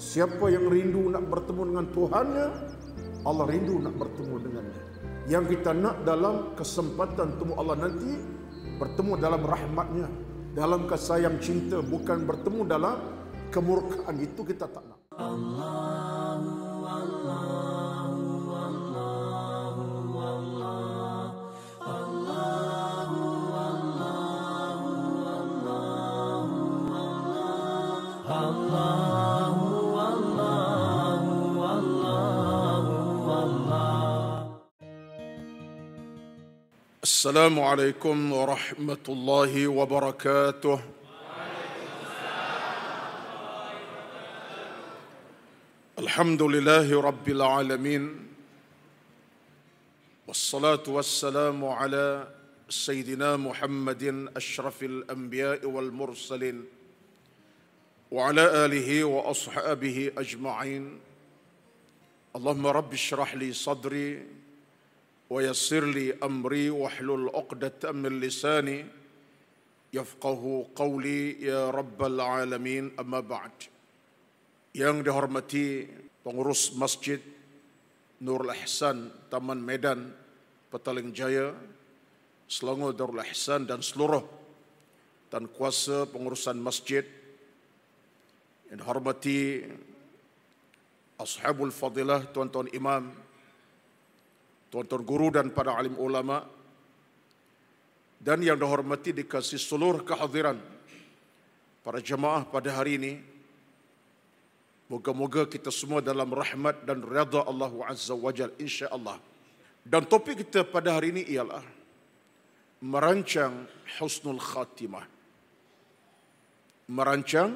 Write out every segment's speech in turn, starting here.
Siapa yang rindu nak bertemu dengan Tuhannya, Allah rindu nak bertemu dengannya. Yang kita nak dalam kesempatan temu Allah nanti, bertemu dalam rahmatnya, dalam kasih yang cinta, bukan bertemu dalam kemurkaan itu kita tak nak. Allah. السلام عليكم ورحمة الله وبركاته. الحمد لله رب العالمين والصلاة والسلام على سيدنا محمد أشرف الأنبياء والمرسلين وعلى آله وأصحابه أجمعين. اللهم رب اشرح لي صدري ويسر لي امري واحلل عقدة من لساني يفقه قولي يا رب العالمين اما بعد yang dihormati pengurus Masjid Nurul Ihsan Taman Medan Petaling Jaya Selangor Darul Ihsan dan seluruh dan kuasa pengurusan masjid yang dihormati Ashabul Fadilah tuan-tuan imam tuan-tuan guru dan para alim ulama dan yang dihormati dikasih seluruh kehadiran para jemaah pada hari ini moga-moga kita semua dalam rahmat dan redha Allah Azza wa Jalla insya-Allah. Dan topik kita pada hari ini ialah merancang husnul khatimah. Merancang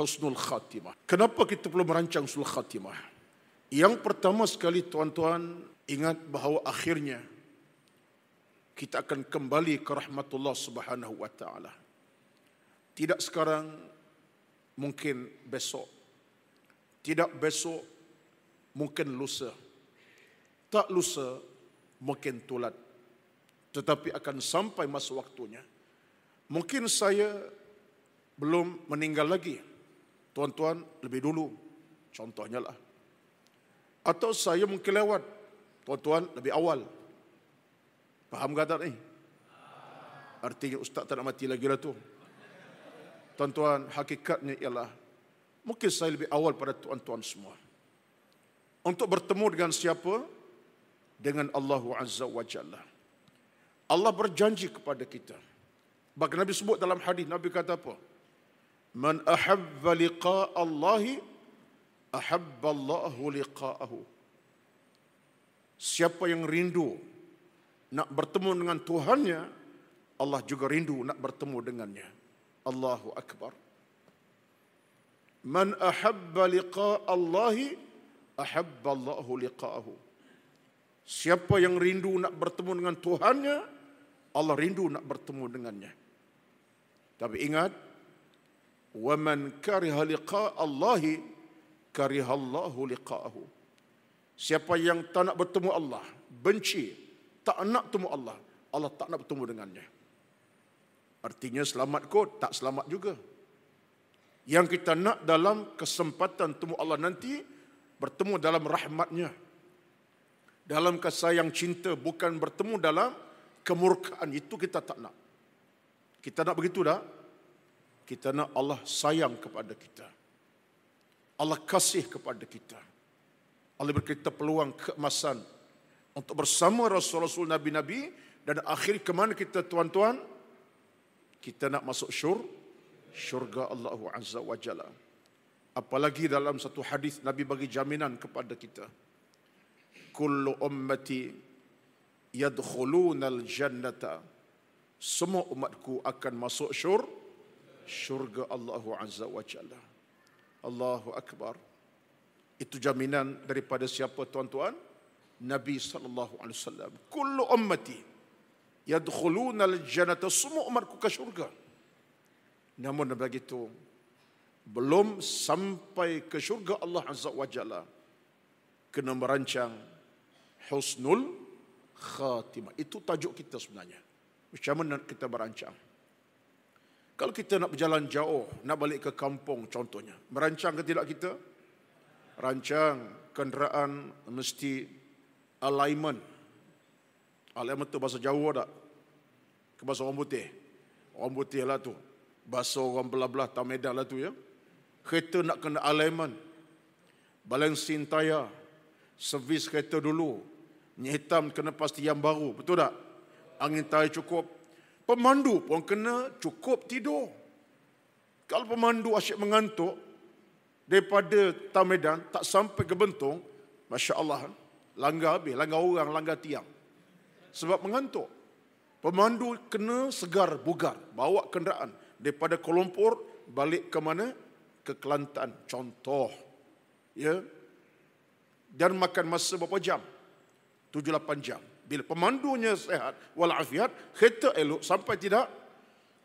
husnul khatimah. Kenapa kita perlu merancang husnul khatimah? Yang pertama sekali tuan-tuan ingat bahawa akhirnya kita akan kembali ke rahmatullah subhanahu wa ta'ala. Tidak sekarang, mungkin besok. Tidak besok, mungkin lusa. Tak lusa, mungkin tulat. Tetapi akan sampai masa waktunya. Mungkin saya belum meninggal lagi. Tuan-tuan, lebih dulu. Contohnya lah. Atau saya mungkin lewat Tuan-tuan lebih awal. Faham tak ni? Artinya ustaz tak nak mati lagi lah tu. Tuan-tuan, hakikatnya ialah mungkin saya lebih awal pada tuan-tuan semua. Untuk bertemu dengan siapa? Dengan Allah Azza wa Jalla. Allah berjanji kepada kita. Bahkan Nabi sebut dalam hadis Nabi kata apa? Man ahabba liqa Allahi ahabba Allahu liqa'ahu. Siapa yang rindu nak bertemu dengan Tuhannya, Allah juga rindu nak bertemu dengannya. Allahu Akbar. Man ahabba liqa Allahi, ahabba Allahu liqa'ahu. Siapa yang rindu nak bertemu dengan Tuhannya, Allah rindu nak bertemu dengannya. Tapi ingat, wa man kariha liqa Allahi, Allahu liqa'ahu. Siapa yang tak nak bertemu Allah, benci, tak nak bertemu Allah, Allah tak nak bertemu dengannya. Artinya selamat kot, tak selamat juga. Yang kita nak dalam kesempatan temu Allah nanti, bertemu dalam rahmatnya. Dalam kasih yang cinta, bukan bertemu dalam kemurkaan. Itu kita tak nak. Kita nak begitu tak? Kita nak Allah sayang kepada kita. Allah kasih kepada kita. Allah beri kita peluang keemasan untuk bersama Rasul-Rasul Nabi-Nabi dan akhir ke mana kita tuan-tuan? Kita nak masuk syur, syurga Allah Azza wa Jalla. Apalagi dalam satu hadis Nabi bagi jaminan kepada kita. Kullu ummati yadkhuluna al-jannata. Semua umatku akan masuk syur, syurga Allah Azza wa Jalla. Allahu Akbar. Itu jaminan daripada siapa tuan-tuan? Nabi sallallahu alaihi wasallam. Kullu ummati yadkhuluna al-jannata semua umatku ke syurga. Namun begitu belum sampai ke syurga Allah Azza wa Jalla kena merancang husnul khatimah. Itu tajuk kita sebenarnya. Macam mana kita merancang? Kalau kita nak berjalan jauh, nak balik ke kampung contohnya. Merancang ke tidak kita? Rancang kenderaan mesti alignment. Alignment tu bahasa Jawa tak? Ke bahasa orang putih? Orang putih lah tu. Bahasa orang belah-belah tamedah lah tu ya. Kereta nak kena alignment. Balancing tayar. Servis kereta dulu. Hitam kena pasti yang baru. Betul tak? Angin tayar cukup. Pemandu pun kena cukup tidur. Kalau pemandu asyik mengantuk, daripada Tamedan tak sampai ke Bentong, Masya Allah, langgar habis, langgar orang, langgar tiang. Sebab mengantuk. Pemandu kena segar, bugar, bawa kenderaan daripada Kuala Lumpur balik ke mana? Ke Kelantan, contoh. Ya. Dan makan masa berapa jam? 7-8 jam. Bila pemandunya sehat, walafiat, kereta elok sampai tidak?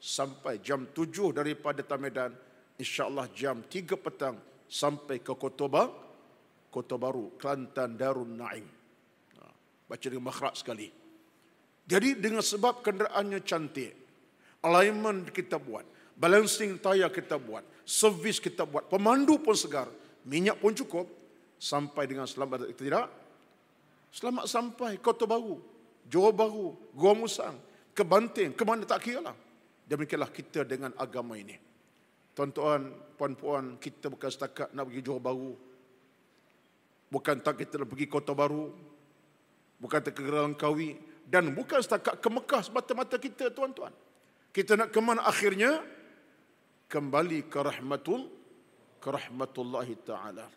Sampai jam 7 daripada Tamedan, insyaAllah jam 3 petang sampai ke Kota Baru, Kota Baru, Kelantan Darun Naim. Ha, baca dengan makhraj sekali. Jadi dengan sebab kenderaannya cantik, alignment kita buat, balancing tayar kita buat, servis kita buat, pemandu pun segar, minyak pun cukup, sampai dengan selamat kita tidak? Selamat sampai Kota Baru, Johor Baru, Gua Musang, ke Banting, ke mana tak kira lah. Demikianlah kita dengan agama ini. Tuan-tuan, puan-puan, kita bukan setakat nak pergi Johor Baru. Bukan tak kita nak pergi Kota Baru. Bukan tak ke Langkawi. Dan bukan setakat ke Mekah semata-mata kita, tuan-tuan. Kita nak ke mana akhirnya? Kembali ke rahmatul, ke rahmatullahi ta'ala.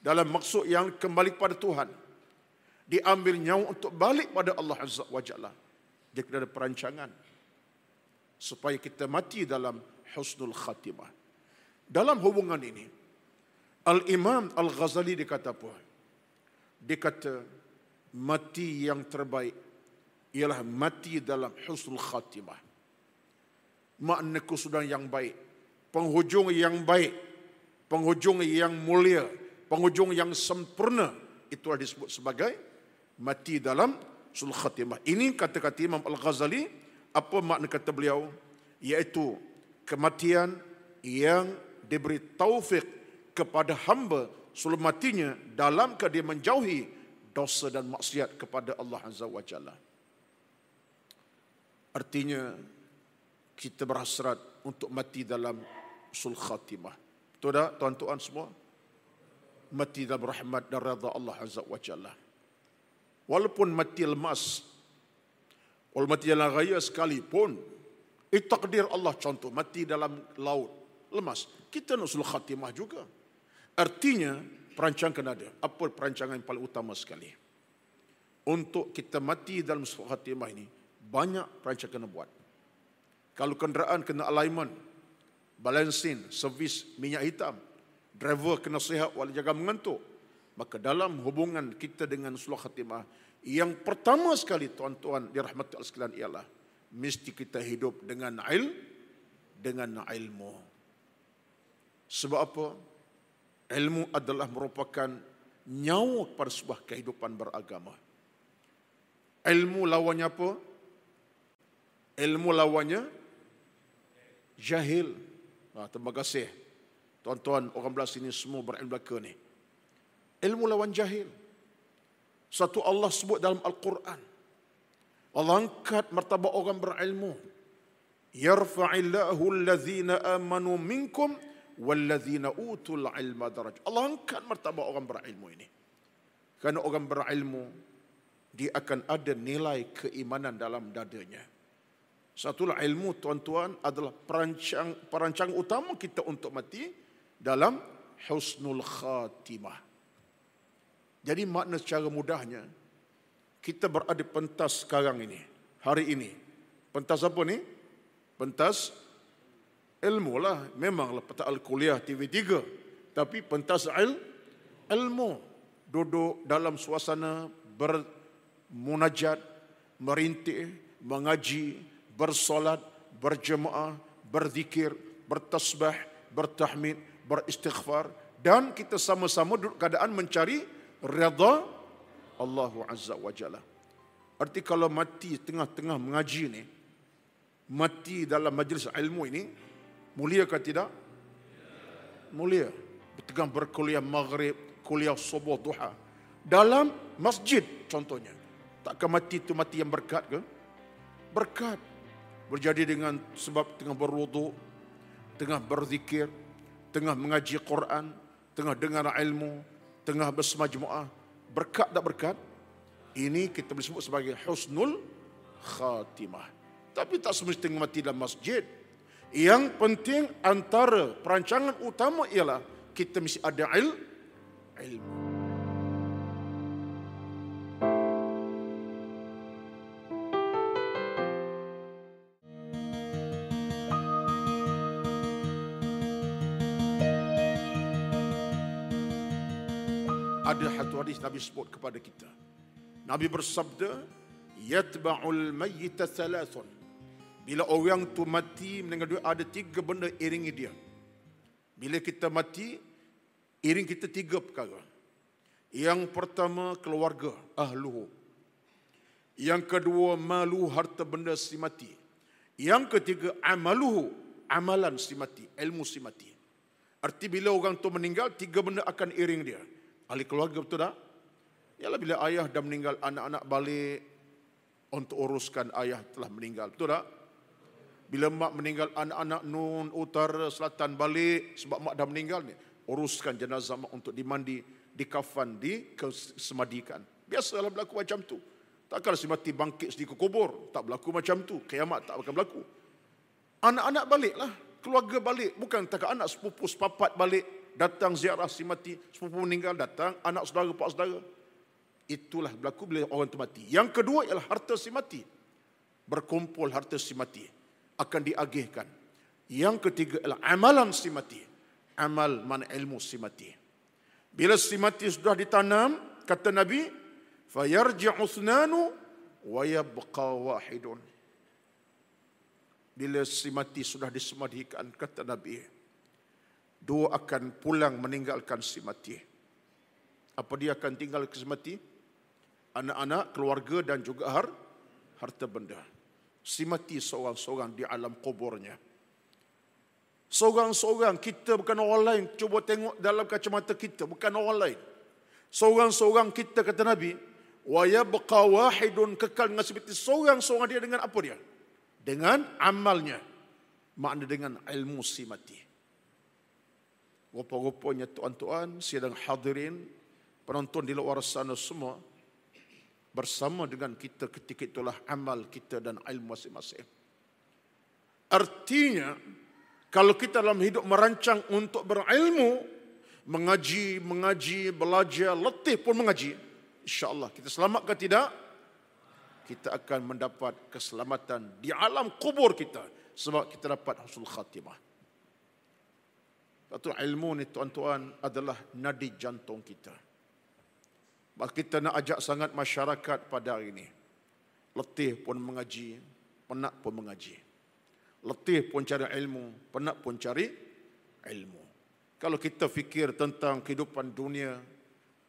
Dalam maksud yang kembali kepada Tuhan. Diambil nyawa untuk balik pada Allah Azza wa Jalla. Dia ada perancangan. Supaya kita mati dalam husnul khatimah. Dalam hubungan ini, Al-Imam Al-Ghazali dikata apa? Dia kata, mati yang terbaik ialah mati dalam husnul khatimah. Makna kesudahan yang baik, penghujung yang baik, penghujung yang mulia, penghujung yang sempurna, itulah disebut sebagai mati dalam husnul khatimah. Ini kata-kata Imam Al-Ghazali, apa makna kata beliau? Iaitu kematian yang diberi taufik kepada hamba sebelum matinya dalam dia menjauhi dosa dan maksiat kepada Allah Azza wa Jalla. Artinya kita berhasrat untuk mati dalam sul khatimah. Betul tak tuan-tuan semua? Mati dalam rahmat dan redha Allah Azza wa Jalla. Walaupun mati lemas, walaupun mati dalam raya sekalipun, itu takdir Allah contoh mati dalam laut lemas. Kita nak khatimah juga. Artinya perancangan kena ada. Apa perancangan yang paling utama sekali? Untuk kita mati dalam sul khatimah ini banyak perancangan kena buat. Kalau kenderaan kena alignment, balancing, servis minyak hitam, driver kena sihat walaupun jaga mengantuk, maka dalam hubungan kita dengan sul khatimah yang pertama sekali tuan-tuan dirahmati Allah sekalian ialah mesti kita hidup dengan il dengan ilmu. Sebab apa? Ilmu adalah merupakan nyawa pada sebuah kehidupan beragama. Ilmu lawannya apa? Ilmu lawannya jahil. Nah, terima kasih. Tuan-tuan, orang belas ini semua berilmu belaka ni. Ilmu lawan jahil. Satu Allah sebut dalam Al-Quran. Allah angkat martabat orang berilmu. Yarfa'illahu alladhina amanu minkum walladhina utul ilma daraj. Allah angkat martabat orang berilmu ini. Kerana orang berilmu dia akan ada nilai keimanan dalam dadanya. Satulah ilmu tuan-tuan adalah perancang perancang utama kita untuk mati dalam husnul khatimah. Jadi makna secara mudahnya kita berada pentas sekarang ini, hari ini. Pentas apa ni? Pentas ilmu lah. Memanglah peta al-kuliah TV3. Tapi pentas il, ilmu. Duduk dalam suasana bermunajat, merintih, mengaji, bersolat, berjemaah, berzikir, bertasbah, bertahmid, beristighfar. Dan kita sama-sama duduk keadaan mencari redha Allah Azza wa Jalla. Arti kalau mati tengah-tengah mengaji ni, mati dalam majlis ilmu ini, mulia ke tidak? Mulia. tengah berkuliah maghrib, kuliah subuh duha. Dalam masjid contohnya. Takkan mati itu mati yang berkat ke? Berkat. Berjadi dengan sebab tengah berwuduk, tengah berzikir, tengah mengaji Quran, tengah dengar ilmu, tengah bersemajmuah. Berkat tak berkat? Ini kita boleh sebut sebagai husnul khatimah. Tapi tak semestinya mati dalam masjid. Yang penting antara perancangan utama ialah kita mesti ada il, ilmu. Ada satu hadis Nabi sebut kepada kita. Nabi bersabda, "Yatba'ul mayyita thalathun." Bila orang tu mati meninggal dunia ada tiga benda iringi dia. Bila kita mati iring kita tiga perkara. Yang pertama keluarga ahluhu. Yang kedua malu harta benda si mati. Yang ketiga amaluhu amalan si mati, ilmu si mati. Arti bila orang tu meninggal tiga benda akan iring dia. Ahli keluarga betul tak? Yalah bila ayah dah meninggal anak-anak balik untuk uruskan ayah telah meninggal. Betul tak? Bila mak meninggal anak-anak nun utara selatan balik sebab mak dah meninggal ni uruskan jenazah mak untuk dimandi di kafan di kesemadikan. Biasalah berlaku macam tu. Takkan si mati bangkit sedikit kubur. Tak berlaku macam tu. Kiamat tak akan berlaku. Anak-anak baliklah. Keluarga balik. Bukan tak anak sepupu sepapat balik. Datang ziarah si mati. Sepupu meninggal datang. Anak saudara, pak saudara. Itulah berlaku bila orang tu mati. Yang kedua ialah harta si mati. Berkumpul harta si mati akan diagihkan. Yang ketiga adalah amalan si mati. Amal mana ilmu si mati. Bila si mati sudah ditanam, kata Nabi, fayarji'u thnanu wa yabqa wahidun. Bila si mati sudah disemadikan, kata Nabi, dua akan pulang meninggalkan si mati. Apa dia akan tinggal ke si mati? Anak-anak, keluarga dan juga har, harta benda si mati seorang-seorang di alam kuburnya. Seorang-seorang kita bukan orang lain. Cuba tengok dalam kacamata kita. Bukan orang lain. Seorang-seorang kita kata Nabi. Wa yabqa wahidun kekal dengan seperti seorang-seorang dia dengan apa dia? Dengan amalnya. Makna dengan ilmu si mati. Rupa-rupanya tuan-tuan, sidang hadirin, penonton di luar sana semua, bersama dengan kita ketika itulah amal kita dan ilmu masing-masing. Artinya, kalau kita dalam hidup merancang untuk berilmu, mengaji, mengaji, belajar, letih pun mengaji, insyaAllah kita selamat ke tidak? Kita akan mendapat keselamatan di alam kubur kita sebab kita dapat hasil khatimah. Satu ilmu ni tuan-tuan adalah nadi jantung kita. Maka kita nak ajak sangat masyarakat pada hari ini. Letih pun mengaji, penat pun mengaji. Letih pun cari ilmu, penat pun cari ilmu. Kalau kita fikir tentang kehidupan dunia,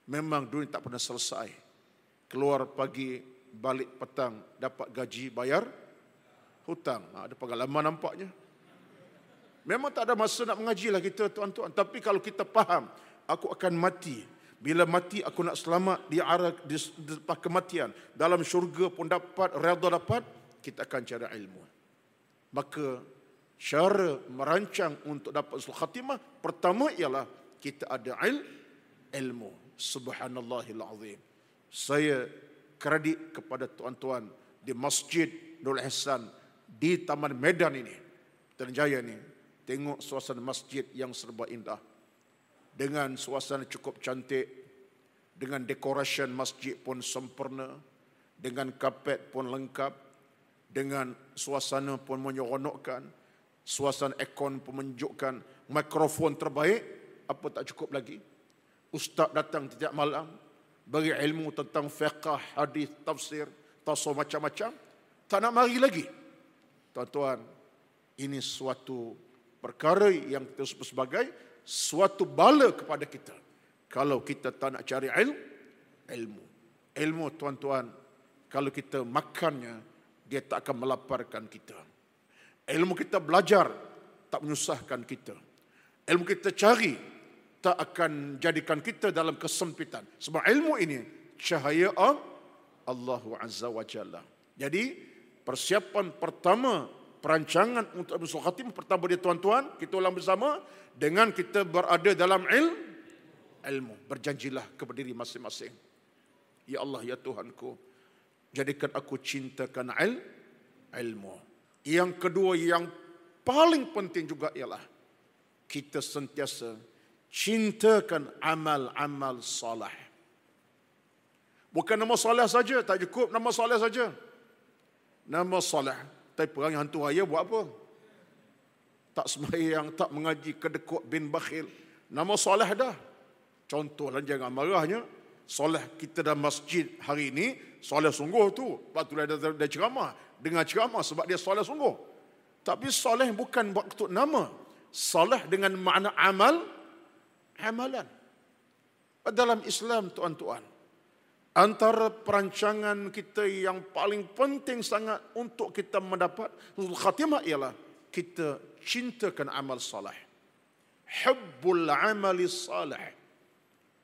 memang dunia tak pernah selesai. Keluar pagi, balik petang, dapat gaji, bayar hutang. Ha, ada pengalaman nampaknya. Memang tak ada masa nak mengaji lah kita tuan-tuan. Tapi kalau kita faham, aku akan mati bila mati aku nak selamat di arah di, di, di kematian. Dalam syurga pun dapat, redha dapat, kita akan cari ilmu. Maka cara merancang untuk dapat sul khatimah pertama ialah kita ada il, ilmu. Subhanallahil azim. Saya kredit kepada tuan-tuan di Masjid Nurul Hasan di Taman Medan ini. Terjaya ini. Tengok suasana masjid yang serba indah. Dengan suasana cukup cantik, dengan dekorasi masjid pun sempurna, dengan kapet pun lengkap, dengan suasana pun menyeronokkan, suasana ekon pun menunjukkan mikrofon terbaik, apa tak cukup lagi? Ustaz datang setiap malam, bagi ilmu tentang fiqah, hadis, tafsir, tasawuf macam-macam, tak nak mari lagi. Tuan-tuan, ini suatu perkara yang kita sebut sebagai suatu bala kepada kita kalau kita tak nak cari ilmu ilmu ilmu tuan-tuan kalau kita makannya dia tak akan melaparkan kita ilmu kita belajar tak menyusahkan kita ilmu kita cari tak akan jadikan kita dalam kesempitan. Sebab ilmu ini cahaya Allah Azza wa Jalla. Jadi persiapan pertama perancangan untuk Abu Khatim pertama dia tuan-tuan kita ulang bersama dengan kita berada dalam il, ilmu. Berjanjilah kepada diri masing-masing. Ya Allah ya Tuhanku jadikan aku cintakan il, ilmu. Yang kedua yang paling penting juga ialah kita sentiasa cintakan amal-amal salah bukan nama salah saja tak cukup nama salah saja. Nama salah tapi perang hantu raya buat apa? Tak semayang, tak mengaji kedekut bin bakhil. Nama soleh dah. Contoh dan jangan marahnya. Soleh kita dalam masjid hari ini, soleh sungguh tu. Lepas tu dia, dia ceramah. Dengan ceramah sebab dia soleh sungguh. Tapi soleh bukan waktu nama. Soleh dengan makna amal, amalan. Dalam Islam tuan-tuan, antara perancangan kita yang paling penting sangat untuk kita mendapat husnul khatimah ialah kita cintakan amal salih. Hubbul amali salih.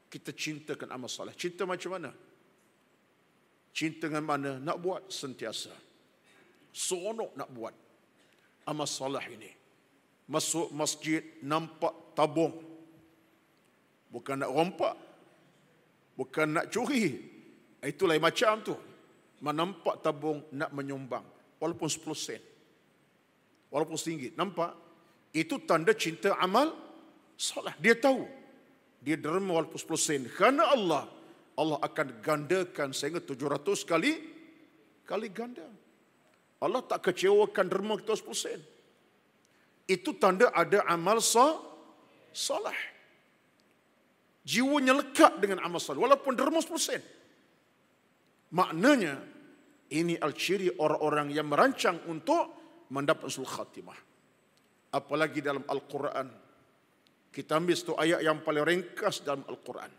Kita cintakan amal salih. Cinta macam mana? Cinta dengan mana? Nak buat sentiasa. Seronok nak buat amal salih ini. Masuk masjid nampak tabung. Bukan nak rompak. Bukan nak curi. Itu lain macam tu. Menampak tabung nak menyumbang. Walaupun 10 sen. Walaupun RM1. Nampak? Itu tanda cinta amal salah. Dia tahu. Dia derma walaupun 10 sen. Kerana Allah. Allah akan gandakan sehingga 700 kali. Kali ganda. Allah tak kecewakan derma kita 10 sen. Itu tanda ada amal salah. Jiwanya lekat dengan amal salah. Walaupun derma 10 sen. Maknanya ini al-ciri orang-orang yang merancang untuk mendapat usul khatimah. Apalagi dalam Al-Quran. Kita ambil satu ayat yang paling ringkas dalam Al-Quran.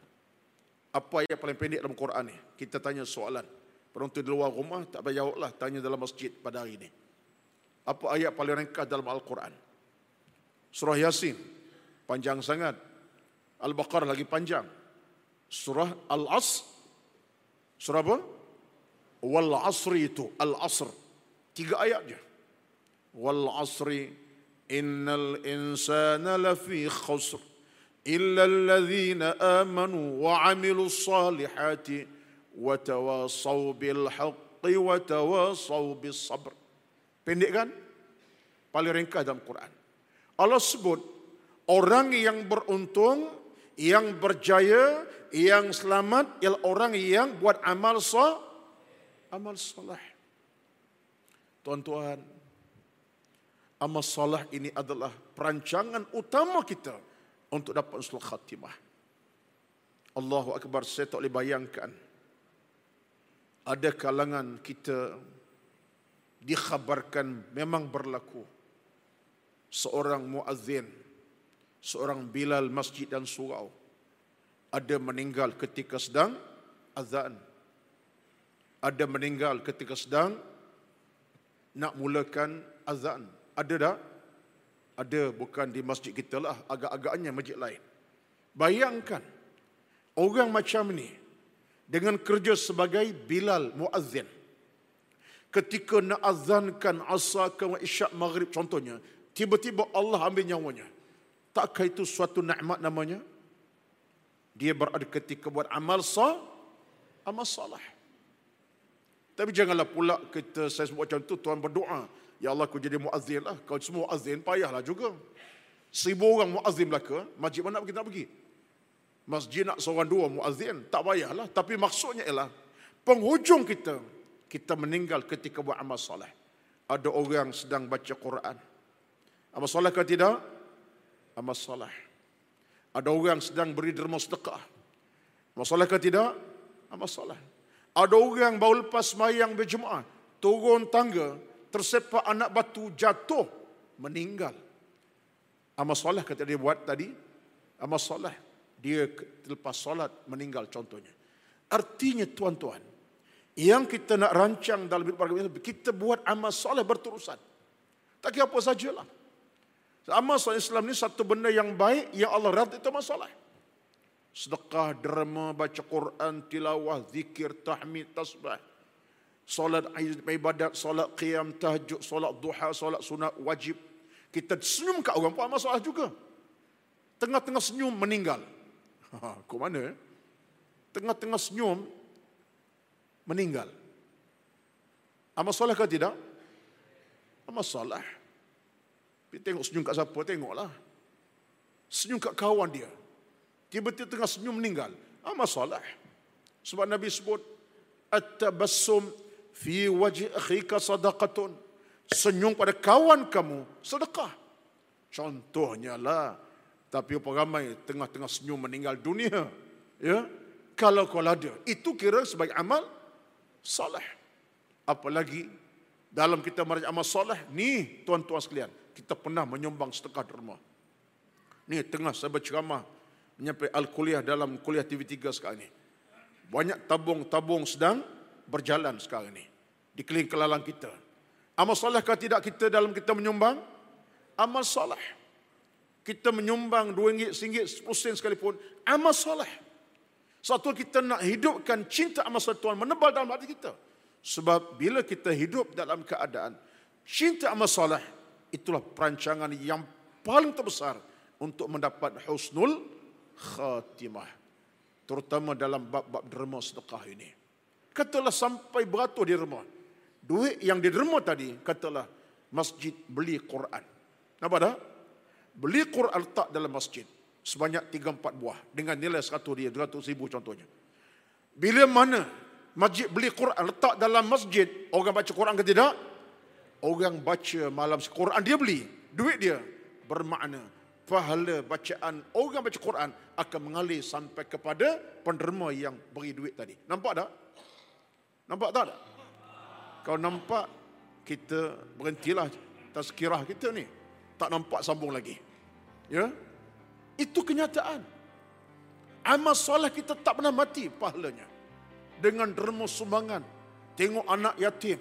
Apa ayat paling pendek dalam Quran ni? Kita tanya soalan. Penonton di luar rumah tak payah jawablah. Tanya dalam masjid pada hari ini. Apa ayat paling ringkas dalam Al-Quran? Surah Yasin. Panjang sangat. Al-Baqarah lagi panjang. Surah Al-As. Surah apa? Wal asri itu al asr. Tiga ayat je. Wal asri innal insana lafi khusr. Illa alladhina amanu wa amilu salihati wa tawasaw bil haqqi wa tawasaw bis sabr. Pendek kan? Paling ringkas dalam Quran. Allah sebut orang yang beruntung yang berjaya yang selamat ialah orang yang buat amal salih amal salah. Tuan-tuan, amal salah ini adalah perancangan utama kita untuk dapat usul khatimah. Allahu Akbar, saya tak boleh bayangkan. Ada kalangan kita dikhabarkan memang berlaku. Seorang muazzin, seorang bilal masjid dan surau. Ada meninggal ketika sedang azan ada meninggal ketika sedang nak mulakan azan. Ada tak? Ada bukan di masjid kita lah. Agak-agaknya masjid lain. Bayangkan. Orang macam ni. Dengan kerja sebagai Bilal Muazzin. Ketika nak azankan asar ke isyak maghrib contohnya. Tiba-tiba Allah ambil nyawanya. Takkah itu suatu nikmat namanya? Dia berada ketika buat amal sah. Amal salah. Tapi janganlah pula kita saya sebut macam tu tuan berdoa. Ya Allah aku jadi muazzin lah. Kau semua muazzin payahlah juga. Seribu orang muazzin belaka. Masjid mana kita nak pergi? Masjid nak seorang dua muazzin. Tak payahlah. Tapi maksudnya ialah. Penghujung kita. Kita meninggal ketika buat amal soleh. Ada orang sedang baca Quran. Amal soleh ke tidak? Amal soleh. Ada orang sedang beri derma sedekah. Amal soleh ke tidak? Amal soleh. Ada orang baru lepas semayang berjemaah. Turun tangga. Tersepak anak batu jatuh. Meninggal. Amal solat kata dia buat tadi. Amal solat. Dia lepas solat meninggal contohnya. Artinya tuan-tuan. Yang kita nak rancang dalam hidup kita. Kita buat amal solat berterusan. Tak kira apa sajalah. Amal solat Islam ni satu benda yang baik. Yang Allah rata itu amal solat. Sedekah, derma, baca Quran, tilawah, zikir, tahmid, tasbih. Solat ibadat, solat qiyam, tahajud, solat duha, solat sunat wajib. Kita senyum kat orang pun masalah juga. Tengah-tengah senyum meninggal. Ha, mana? Eh? Tengah-tengah senyum meninggal. Amal solah ke tidak? Amal solah. Tengok senyum kat siapa, tengoklah. Senyum kat kawan dia. Tiba-tiba tengah senyum meninggal. Ah, masalah. Sebab Nabi sebut, At-tabassum fi wajhi akhika sadaqatun. Senyum pada kawan kamu, sedekah. Contohnya lah. Tapi apa ramai tengah-tengah senyum meninggal dunia. Ya, Kalau kau ada. Itu kira sebagai amal salah. Apalagi dalam kita meraja amal salah. Ni tuan-tuan sekalian. Kita pernah menyumbang sedekah derma. Ni tengah saya berceramah menyampai al-kuliah dalam kuliah TV3 sekarang ini. Banyak tabung-tabung sedang berjalan sekarang ini. Di keliling kelalang kita. Amal salahkah tidak kita dalam kita menyumbang? Amal salah. Kita menyumbang RM2, RM1, RM10 sekalipun. Amal salah. Satu kita nak hidupkan cinta amal salah Tuhan menebal dalam hati kita. Sebab bila kita hidup dalam keadaan cinta amal salah, itulah perancangan yang paling terbesar untuk mendapat husnul khatimah. Terutama dalam bab-bab derma sedekah ini. Katalah sampai beratur di rumah. Duit yang diderma tadi, katalah masjid beli Quran. Nampak tak? Beli Quran letak dalam masjid. Sebanyak 3-4 buah. Dengan nilai 100 dia, 200 ribu contohnya. Bila mana masjid beli Quran letak dalam masjid, orang baca Quran ke tidak? Orang baca malam Quran dia beli. Duit dia bermakna pahala bacaan orang baca Quran akan mengalir sampai kepada penderma yang beri duit tadi. Nampak tak? Nampak tak? Kau nampak kita berhentilah tazkirah kita ni. Tak nampak sambung lagi. Ya? Itu kenyataan. Amal solat kita tak pernah mati pahalanya. Dengan derma sumbangan. Tengok anak yatim.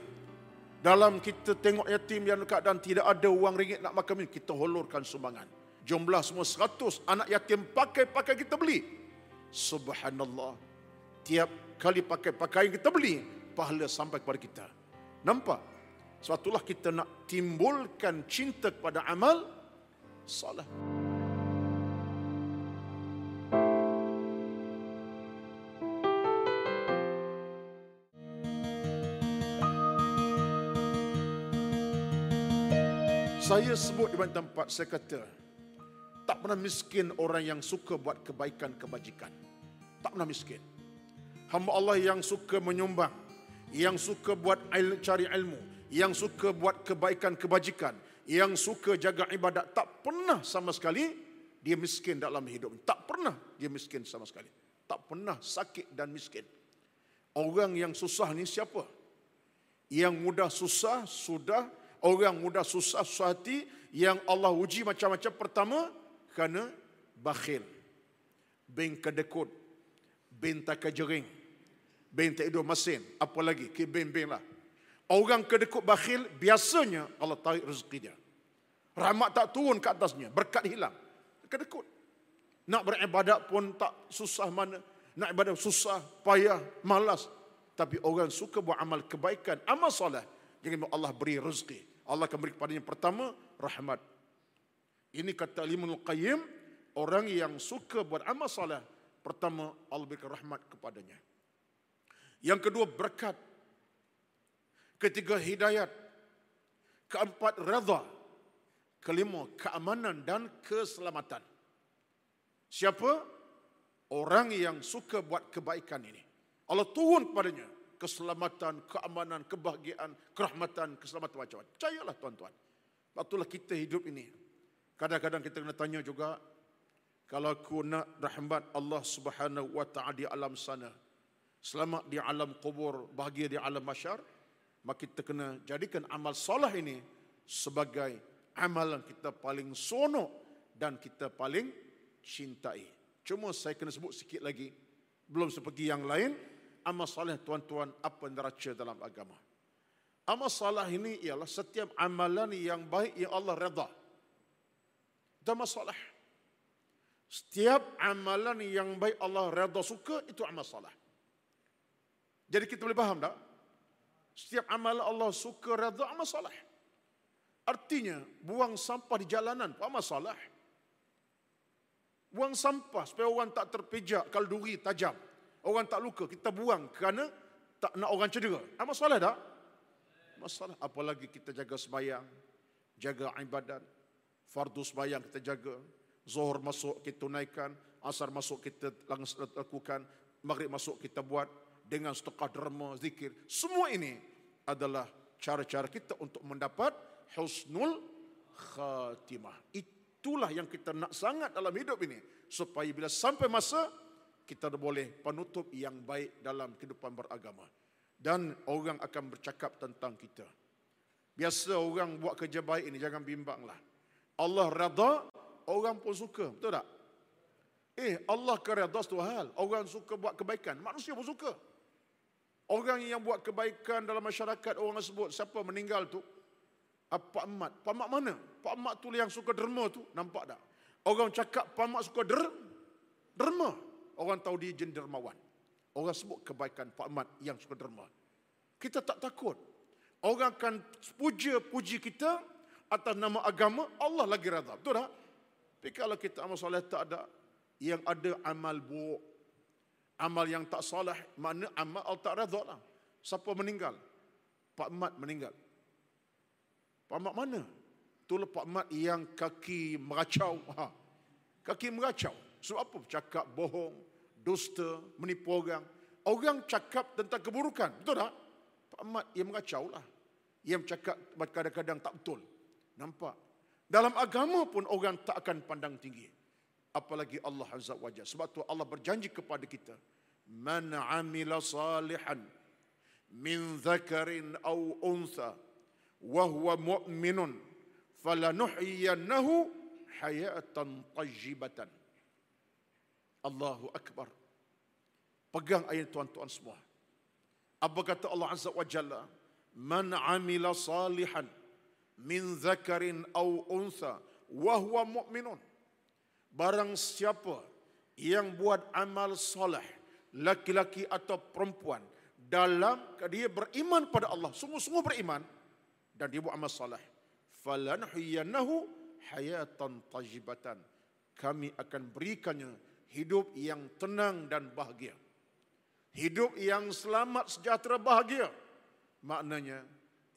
Dalam kita tengok yatim yang keadaan tidak ada uang ringgit nak makan. Kita holorkan sumbangan jumlah semua seratus anak yatim pakai-pakai kita beli. Subhanallah. Tiap kali pakai pakaian kita beli, pahala sampai kepada kita. Nampak? Suatulah kita nak timbulkan cinta kepada amal salah. Saya sebut di mana tempat saya kata tak pernah miskin orang yang suka buat kebaikan kebajikan. Tak pernah miskin. Hamba Allah yang suka menyumbang, yang suka buat il, cari ilmu, yang suka buat kebaikan kebajikan, yang suka jaga ibadat, tak pernah sama sekali dia miskin dalam hidup. Tak pernah dia miskin sama sekali. Tak pernah sakit dan miskin. Orang yang susah ni siapa? Yang mudah susah, sudah. Orang mudah susah, susah hati. Yang Allah uji macam-macam. Pertama, kerana bakhil. Bin kedekut. Bin tak kejering. Bin tak hidup masin. Apa lagi? Ke bin-bin lah. Orang kedekut bakhil, biasanya Allah tarik rezeki dia. Rahmat tak turun ke atasnya. Berkat hilang. Kedekut. Nak beribadat pun tak susah mana. Nak ibadat susah, payah, malas. Tapi orang suka buat amal kebaikan, amal soleh. Jadi Allah beri rezeki. Allah akan beri kepadanya pertama, rahmat. Ini kata Imam Qayyim, orang yang suka buat amal salah, pertama Allah berikan rahmat kepadanya. Yang kedua berkat. Ketiga hidayat. Keempat redha. Kelima keamanan dan keselamatan. Siapa? Orang yang suka buat kebaikan ini. Allah turun kepadanya keselamatan, keamanan, kebahagiaan, kerahmatan, keselamatan macam-macam. Percayalah tuan-tuan. Itulah kita hidup ini Kadang-kadang kita kena tanya juga, kalau aku nak rahmat Allah Subhanahu wa taala di alam sana, selamat di alam kubur, bahagia di alam masyar, maka kita kena jadikan amal solah ini sebagai amalan kita paling sonok dan kita paling cintai. Cuma saya kena sebut sikit lagi, belum seperti yang lain, amal soleh tuan-tuan apa neraca dalam agama. Amal salah ini ialah setiap amalan yang baik yang Allah redha. Tak masalah. Setiap amalan yang baik Allah redha suka itu amal salah. Jadi kita boleh faham tak? Setiap amalan Allah suka redha amal salah. Artinya buang sampah di jalanan amal salah. Buang sampah supaya orang tak terpijak kalau duri tajam. Orang tak luka, kita buang kerana tak nak orang cedera. Amal salah tak? Masalah apalagi kita jaga sembahyang, jaga ibadat, fardu sembahyang kita jaga, zuhur masuk kita tunaikan, asar masuk kita lakukan, maghrib masuk kita buat dengan setengah derma, zikir. Semua ini adalah cara-cara kita untuk mendapat husnul khatimah. Itulah yang kita nak sangat dalam hidup ini. Supaya bila sampai masa, kita boleh penutup yang baik dalam kehidupan beragama. Dan orang akan bercakap tentang kita. Biasa orang buat kerja baik ini, jangan bimbanglah. Allah rada, orang pun suka. Betul tak? Eh, Allah kerada satu hal. Orang suka buat kebaikan. Manusia pun suka. Orang yang buat kebaikan dalam masyarakat, orang sebut siapa meninggal tu, apa Ahmad. Pak Ahmad mana? Pak Ahmad tu yang suka derma tu. Nampak tak? Orang cakap Pak Ahmad suka der, derma. Orang tahu dia jenis dermawan. Orang sebut kebaikan Pak Ahmad yang suka derma. Kita tak takut. Orang akan puja-puji kita atas nama agama, Allah lagi rada. Betul tak? Tapi kalau kita amal soleh tak ada, yang ada amal buruk, amal yang tak soleh, mana amal Allah tak rada lah. Siapa meninggal? Pak Ahmad meninggal. Pak Mat mana? Itulah Pak Mat yang kaki meracau. Ha. Kaki meracau. Sebab apa? Cakap bohong, dusta, menipu orang. Orang cakap tentang keburukan. Betul tak? Pak Mat yang meracau lah. Yang cakap kadang-kadang tak betul. Nampak? Dalam agama pun orang tak akan pandang tinggi. Apalagi Allah Azza wa Jalla. Sebab tu Allah berjanji kepada kita. Man amila salihan min zakarin au untha wa huwa mu'minun falanuhyiyannahu hayatan tayyibatan. Allahu Akbar. Pegang ayat tuan-tuan semua. Apa kata Allah Azza wa Jalla? Man amila salihan min zakarin au untha wa huwa mu'minun. Barang siapa yang buat amal soleh, laki-laki atau perempuan, dalam dia beriman pada Allah, sungguh-sungguh beriman, dan dia buat amal salah falanhiyanahu hayatan tajibatan. Kami akan berikannya hidup yang tenang dan bahagia. Hidup yang selamat sejahtera bahagia. Maknanya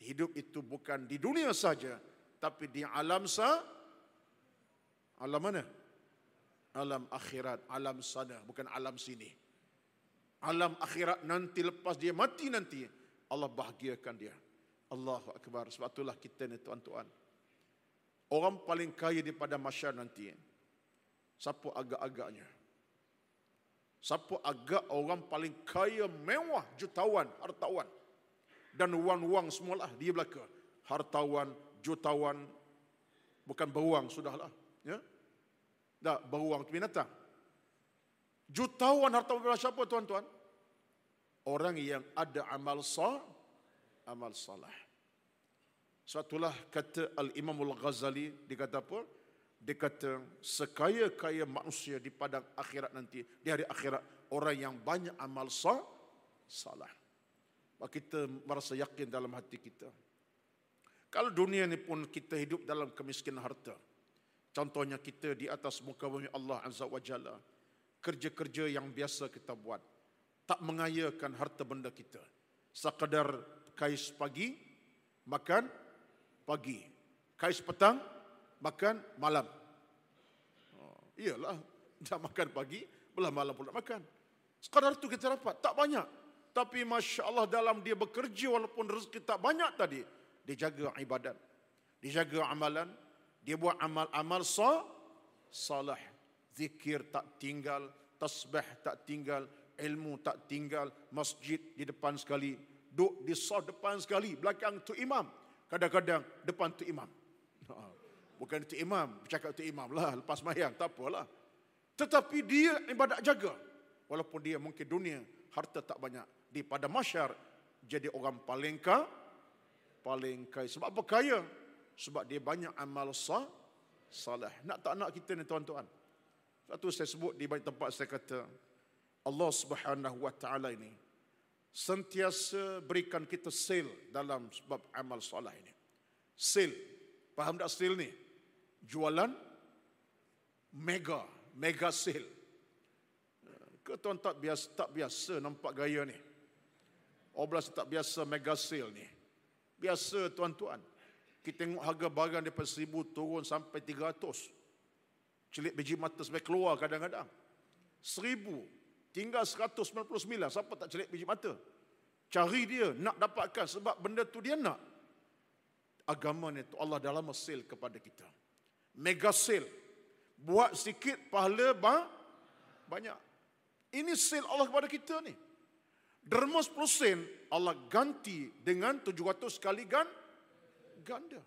hidup itu bukan di dunia saja tapi di alam sa alam mana alam akhirat alam sana bukan alam sini alam akhirat nanti lepas dia mati nanti Allah bahagiakan dia Allahu Akbar. Sebab itulah kita ni tuan-tuan. Orang paling kaya daripada masyarakat nanti. Siapa agak-agaknya? Siapa agak orang paling kaya mewah jutawan, hartawan. Dan wang-wang semualah dia belaka. Hartawan, jutawan, bukan beruang sudahlah. Ya? Dah beruang tu binatang. Jutawan hartawan siapa tuan-tuan? Orang yang ada amal sah, amal salah. Sebab itulah kata Al-Imam Al-Ghazali, dia kata apa? Dia kata, sekaya-kaya manusia di padang akhirat nanti, di hari akhirat, orang yang banyak amal sah, salah. Kita merasa yakin dalam hati kita. Kalau dunia ini pun kita hidup dalam kemiskinan harta. Contohnya kita di atas muka bumi Allah Azza wa Jalla. Kerja-kerja yang biasa kita buat. Tak mengayakan harta benda kita. Sekadar kais pagi, makan pagi. Kais petang, makan malam. Oh, iyalah, dah makan pagi, belah malam pula makan. Sekadar itu kita dapat, tak banyak. Tapi Masya Allah dalam dia bekerja walaupun rezeki tak banyak tadi. Dia jaga ibadat. Dia jaga amalan. Dia buat amal-amal sah, salah. Zikir tak tinggal, tasbih tak tinggal, ilmu tak tinggal, masjid di depan sekali, duduk di sah depan sekali, belakang tu imam. Kadang-kadang depan tu imam. Ha, bukan tu imam, bercakap tu imam lah, lepas mayang, tak apalah. Tetapi dia ibadat jaga. Walaupun dia mungkin dunia, harta tak banyak. Di pada masyar, jadi orang paling kaya, paling kaya. Sebab apa kaya? Sebab dia banyak amal sah, salah. Nak tak nak kita ni tuan-tuan? Satu saya sebut di banyak tempat saya kata Allah Subhanahu wa taala ini sentiasa berikan kita sel dalam sebab amal solat ini. Sel. Faham tak sel ni? Jualan mega, mega sel. Ke tuan tak biasa tak biasa nampak gaya ni? Oblas tak biasa mega sale ni. Biasa tuan-tuan. Kita tengok harga barang daripada seribu turun sampai tiga ratus. Celik biji mata sampai keluar kadang-kadang. Seribu. Tinggal seratus sembilan puluh sembilan. Siapa tak celik biji mata? Cari dia. Nak dapatkan sebab benda tu dia nak. Agama ni tu Allah dalam sale kepada kita. Mega sale. Buat sikit pahala bang, banyak. Ini sale Allah kepada kita ni. Derma 10 sen Allah ganti dengan 700 kali gan, ganda.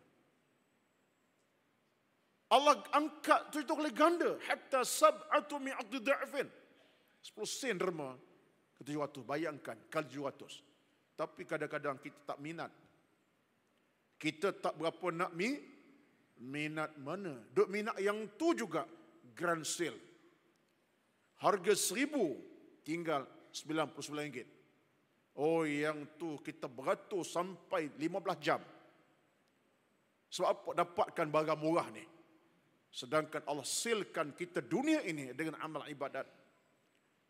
Allah angkat 700 kali ganda hatta sab'atu mi'atu da'fin. 10 sen derma ke 700 bayangkan kali 700. Tapi kadang-kadang kita tak minat. Kita tak berapa nak mi minat mana? Duk minat yang tu juga grand sale. Harga seribu tinggal 99 ringgit. Oh yang tu kita beratur sampai 15 jam. Sebab apa dapatkan barang murah ni. Sedangkan Allah silkan kita dunia ini dengan amal ibadat.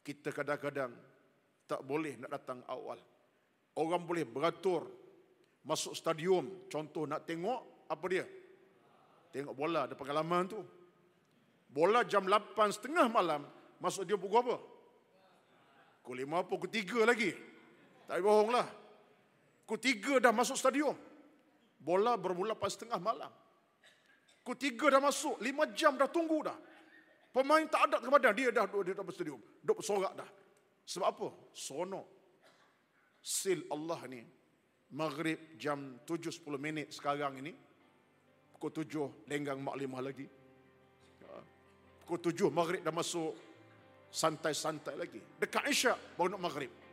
Kita kadang-kadang tak boleh nak datang awal. Orang boleh beratur masuk stadium. Contoh nak tengok apa dia? Tengok bola ada pengalaman tu. Bola jam 8.30 malam. Masuk dia pukul apa? Pukul 5 pukul 3 lagi. Tak bohong lah. Pukul tiga dah masuk stadium. Bola bermula pas setengah malam. Pukul tiga dah masuk. Lima jam dah tunggu dah. Pemain tak ada kepada dia dah duduk di dalam stadium. Duduk bersorak dah. Sebab apa? Sono. Sil Allah ni. Maghrib jam tujuh sepuluh minit sekarang ini. Pukul tujuh lenggang mak lima lagi. Ya. Pukul tujuh maghrib dah masuk santai-santai lagi. Dekat Isyak baru nak maghrib.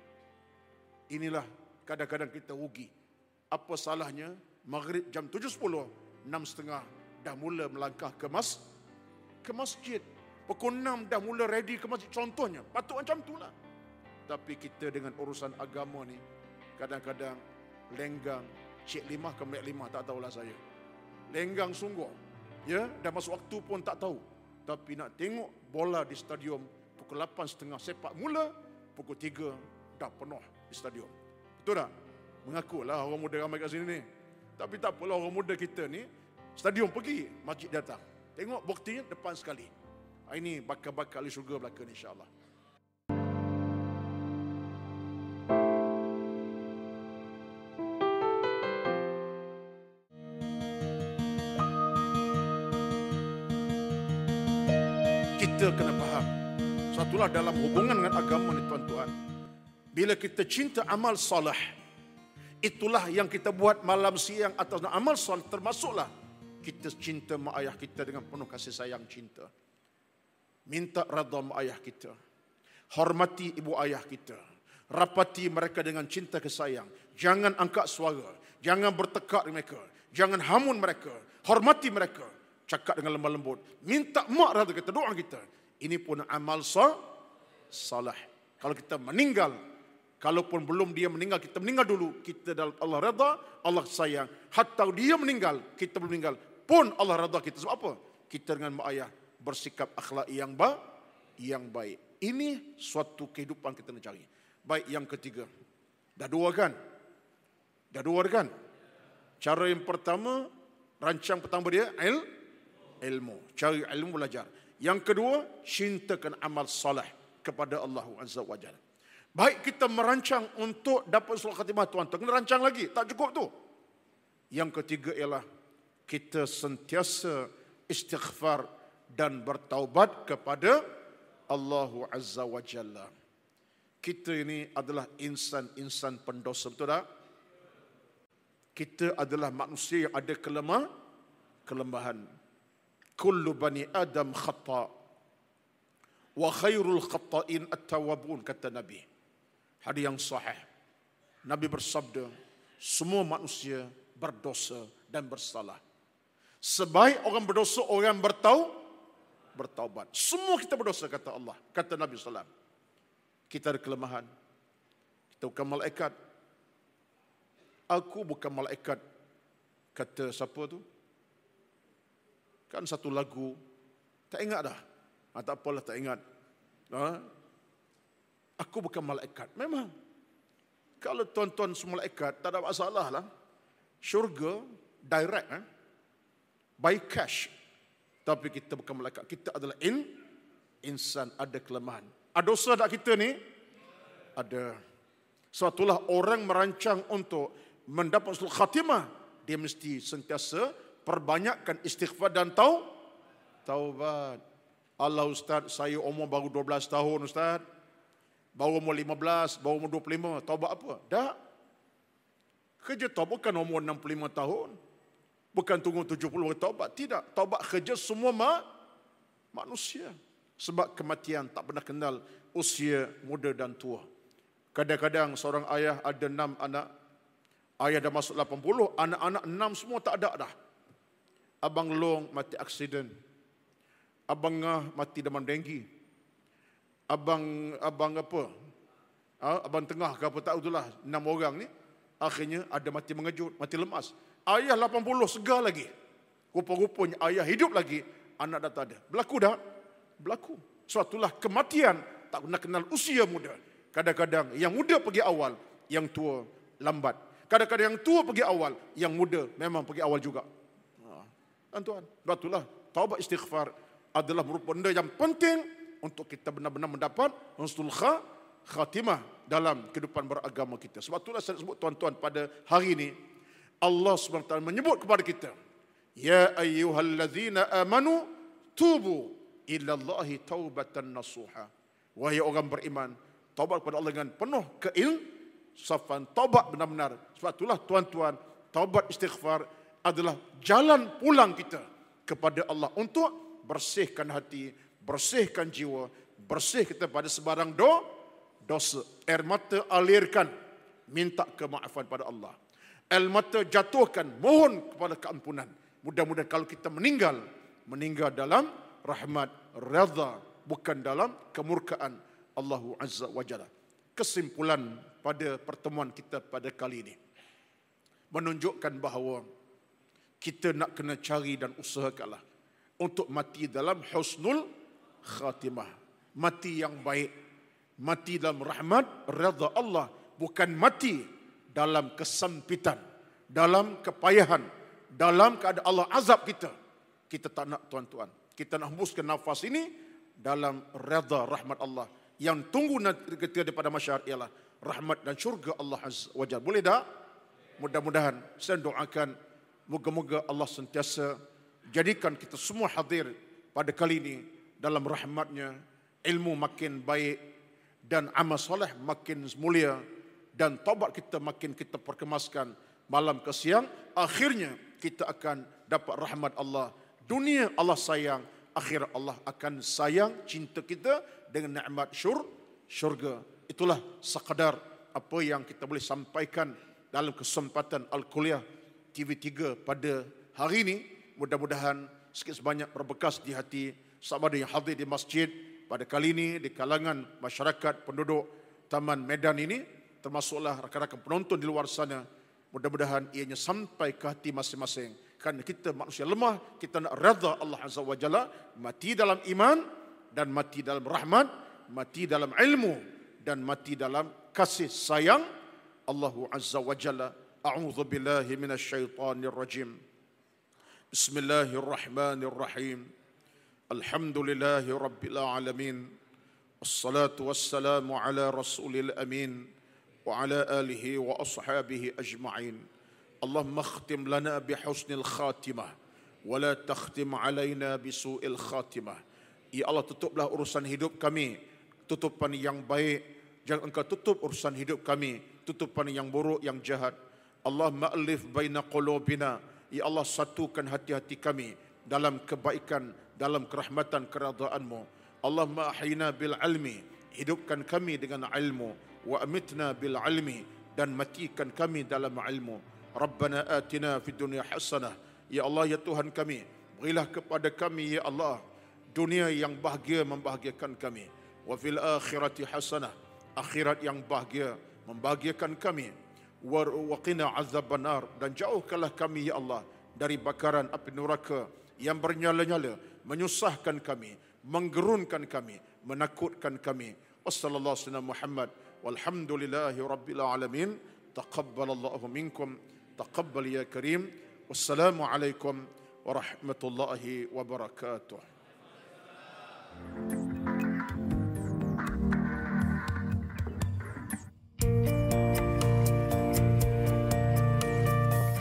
Inilah kadang-kadang kita rugi. Apa salahnya maghrib jam 7.10, 6.30 dah mula melangkah ke mas ke masjid. Pukul 6 dah mula ready ke masjid. Contohnya, patut macam itulah. Tapi kita dengan urusan agama ni, kadang-kadang lenggang, cik lima ke mek lima, tak tahulah saya. Lenggang sungguh. Ya, dah masuk waktu pun tak tahu. Tapi nak tengok bola di stadium pukul 8.30 sepak mula, pukul 3 dah penuh di stadium. Betul tak? Mengakulah orang muda ramai kat sini ni. Tapi tak apalah orang muda kita ni, stadium pergi, masjid datang. Tengok buktinya depan sekali. Ah, ini bakal-bakal di syurga belakang insyaAllah. Kita kena faham. Satulah dalam hubungan dengan agama ni tuan-tuan. Bila kita cinta amal salah, itulah yang kita buat malam siang atas amal salah termasuklah kita cinta mak ayah kita dengan penuh kasih sayang cinta. Minta redha mak ayah kita. Hormati ibu ayah kita. Rapati mereka dengan cinta kesayang. Jangan angkat suara. Jangan bertekak mereka. Jangan hamun mereka. Hormati mereka. Cakap dengan lemah lembut. Minta mak rada kita, doa kita. Ini pun amal salah. Kalau kita meninggal Kalaupun belum dia meninggal, kita meninggal dulu. Kita dalam Allah reda, Allah sayang. Hatta dia meninggal, kita belum meninggal. Pun Allah reda kita. Sebab apa? Kita dengan mak ayah bersikap akhlak yang baik. Yang baik. Ini suatu kehidupan kita nak cari. Baik yang ketiga. Dah dua kan? Dah dua kan? Cara yang pertama, rancang pertama dia, il, ilmu. Cari ilmu belajar. Yang kedua, cintakan amal salih kepada Allah Azza wa Jalla. Baik kita merancang untuk dapat surat khatimah Tuhan. Kena rancang lagi. Tak cukup tu. Yang ketiga ialah kita sentiasa istighfar dan bertaubat kepada Allah Azza wa Jalla. Kita ini adalah insan-insan pendosa. Betul tak? Kita adalah manusia yang ada kelemah, kelemahan. Kullu bani Adam khata' wa khairul khata'in at-tawabun kata Nabi hadis yang sahih. Nabi bersabda, semua manusia berdosa dan bersalah. Sebaik orang berdosa, orang bertau, bertaubat. Semua kita berdosa kata Allah, kata Nabi sallam. Kita ada kelemahan. Kita bukan malaikat. Aku bukan malaikat. Kata siapa tu? Kan satu lagu. Tak ingat dah. Ha, tak apalah tak ingat. Ha? Aku bukan malaikat. Memang. Kalau tuan-tuan semua malaikat, tak ada masalah lah. Syurga, direct. Eh? By cash. Tapi kita bukan malaikat. Kita adalah in, insan. Ada kelemahan. Ada dosa tak kita ni? Ada. Suatulah orang merancang untuk mendapat seluruh khatimah. Dia mesti sentiasa perbanyakkan istighfar dan tau taubat. Allah Ustaz, saya umur baru 12 tahun Ustaz. Baru umur 15, baru umur 25. Taubat apa? Tak. Kerja taubat bukan umur 65 tahun. Bukan tunggu 70 taubat. Tidak. Taubat kerja semua ma manusia. Sebab kematian tak pernah kenal usia muda dan tua. Kadang-kadang seorang ayah ada enam anak. Ayah dah masuk 80, anak-anak enam semua tak ada dah. Abang Long mati aksiden. Abang Ngah mati demam denggi. Abang abang apa? Ha? Abang Tengah ke apa tak itulah. Enam orang ni. Akhirnya ada mati mengejut, mati lemas. Ayah 80 segar lagi. Rupa-rupanya ayah hidup lagi. Anak dah tak ada. Berlaku dah? Berlaku. Suatulah kematian. Tak pernah kenal usia muda. Kadang-kadang yang muda pergi awal. Yang tua lambat. Kadang-kadang yang tua pergi awal. Yang muda memang pergi awal juga. Tuan-tuan, itulah taubat istighfar adalah merupakan benda yang penting untuk kita benar-benar mendapat husnul khatimah dalam kehidupan beragama kita. Sebab itulah saya sebut tuan-tuan pada hari ini Allah SWT menyebut kepada kita Ya ayyuhallazina amanu tubu ila Allahi taubatan nasuha. Wahai orang beriman, taubat kepada Allah dengan penuh keilsafan, taubat benar-benar. Sebab itulah tuan-tuan, taubat istighfar adalah jalan pulang kita kepada Allah untuk bersihkan hati, bersihkan jiwa, bersih kita pada sebarang do, dosa. Air mata alirkan, minta kemaafan pada Allah. Air mata jatuhkan, mohon kepada keampunan. Mudah-mudahan kalau kita meninggal, meninggal dalam rahmat, redha, bukan dalam kemurkaan Allah Azza wa Jalla. Kesimpulan pada pertemuan kita pada kali ini menunjukkan bahawa kita nak kena cari dan usahakanlah untuk mati dalam husnul khatimah. Mati yang baik. Mati dalam rahmat, redha Allah. Bukan mati dalam kesempitan. Dalam kepayahan. Dalam keadaan Allah azab kita. Kita tak nak tuan-tuan. Kita nak hembuskan nafas ini dalam redha rahmat Allah. Yang tunggu nanti kita daripada masyarakat ialah rahmat dan syurga Allah Azza wa Jalla. Boleh tak? Mudah-mudahan saya doakan Moga-moga Allah sentiasa jadikan kita semua hadir pada kali ini dalam rahmatnya ilmu makin baik dan amal soleh makin mulia dan taubat kita makin kita perkemaskan malam ke siang akhirnya kita akan dapat rahmat Allah. Dunia Allah sayang akhir Allah akan sayang cinta kita dengan nikmat syur syurga. Itulah sekadar apa yang kita boleh sampaikan dalam kesempatan al-kuliah TV3 pada hari ini. Mudah-mudahan sikit sebanyak berbekas di hati sama ada yang hadir di masjid pada kali ini di kalangan masyarakat penduduk Taman Medan ini termasuklah rakan-rakan penonton di luar sana. Mudah-mudahan ianya sampai ke hati masing-masing. Kerana kita manusia lemah kita nak redha Allah Azza wa Jalla mati dalam iman dan mati dalam rahmat mati dalam ilmu dan mati dalam kasih sayang. Allah Azza wa Jalla. A'udhu billahi minasyaitanirrajim. Rajim Bismillahirrahmanirrahim. الحمد لله رب العالمين والصلاة والسلام على رسول الأمين وعلى آله وأصحابه أجمعين اللهم اختم لنا بحسن الخاتمة ولا تختم علينا بسوء الخاتمة Ya Allah tutuplah urusan hidup kami tutupan yang baik jangan engkau tutup urusan hidup kami tutupan yang buruk yang jahat Allah ma'alif baina qulubina ya Allah satukan hati-hati kami dalam kebaikan dalam kerahmatan keradaanmu Allah ma'ahina bil ilmi hidupkan kami dengan ilmu wa amitna bil ilmi dan matikan kami dalam ilmu. Rabbana atina fid dunya hasanah. Ya Allah ya Tuhan kami berilah kepada kami ya Allah dunia yang bahagia membahagiakan kami. Wa fil akhirati hasanah akhirat yang bahagia membahagiakan kami. Wa qina azabannar dan jauhkanlah kami ya Allah dari bakaran api neraka yang bernyala-nyala menyusahkan kami menggerunkan kami menakutkan kami. Wassallallahu alaihi Muhammad. Walhamdulillahi rabbil alamin. Taqabbalallahu minkum. Taqabbal ya karim. Wassalamu alaikum warahmatullahi wabarakatuh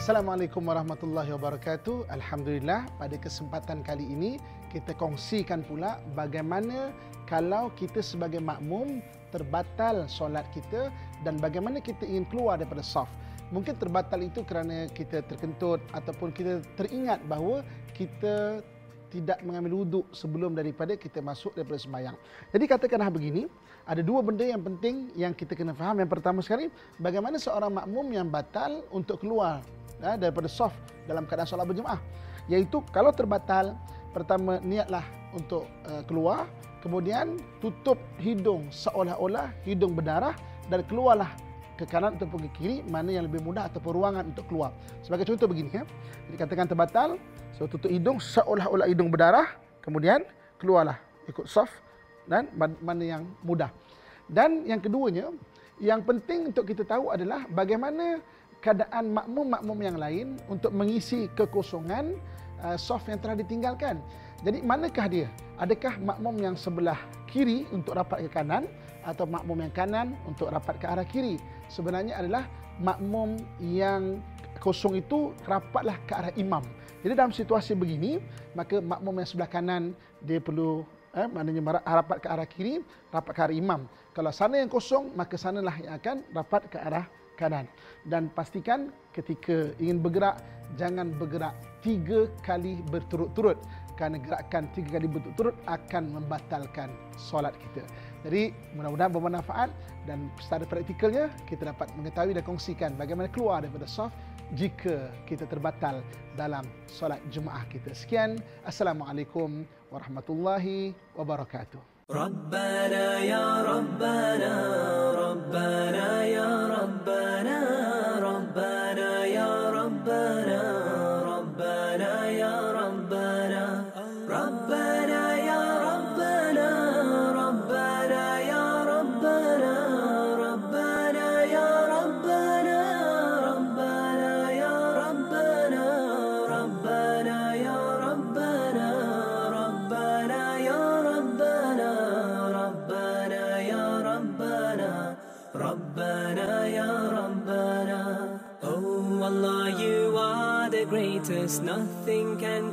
Assalamualaikum warahmatullahi wabarakatuh. Alhamdulillah pada kesempatan kali ini kita kongsikan pula bagaimana kalau kita sebagai makmum terbatal solat kita dan bagaimana kita ingin keluar daripada saf. Mungkin terbatal itu kerana kita terkentut ataupun kita teringat bahawa kita tidak mengambil wuduk sebelum daripada kita masuk daripada sembahyang. Jadi katakanlah begini, ada dua benda yang penting yang kita kena faham. Yang pertama sekali, bagaimana seorang makmum yang batal untuk keluar ya, daripada soft dalam keadaan solat berjemaah. Iaitu kalau terbatal, pertama niatlah untuk uh, keluar, kemudian tutup hidung seolah-olah hidung berdarah dan keluarlah ke kanan ataupun ke kiri mana yang lebih mudah ataupun ruangan untuk keluar. Sebagai contoh begini ya. Jadi katakan terbatal, so tutup hidung seolah-olah hidung berdarah, kemudian keluarlah ikut soft dan mana yang mudah. Dan yang keduanya, yang penting untuk kita tahu adalah bagaimana keadaan makmum-makmum yang lain untuk mengisi kekosongan uh, soft yang telah ditinggalkan. Jadi manakah dia? Adakah makmum yang sebelah kiri untuk rapat ke kanan atau makmum yang kanan untuk rapat ke arah kiri? Sebenarnya adalah makmum yang kosong itu rapatlah ke arah imam. Jadi dalam situasi begini, maka makmum yang sebelah kanan dia perlu eh, maknanya rapat ke arah kiri, rapat ke arah imam. Kalau sana yang kosong, maka sanalah yang akan rapat ke arah kanan dan pastikan ketika ingin bergerak jangan bergerak tiga kali berturut-turut kerana gerakan tiga kali berturut-turut akan membatalkan solat kita. Jadi mudah-mudahan bermanfaat dan secara praktikalnya kita dapat mengetahui dan kongsikan bagaimana keluar daripada soft jika kita terbatal dalam solat Jumaat kita. Sekian. Assalamualaikum warahmatullahi wabarakatuh. ربنا يا ربنا ربنا يا ربنا ربنا nothing can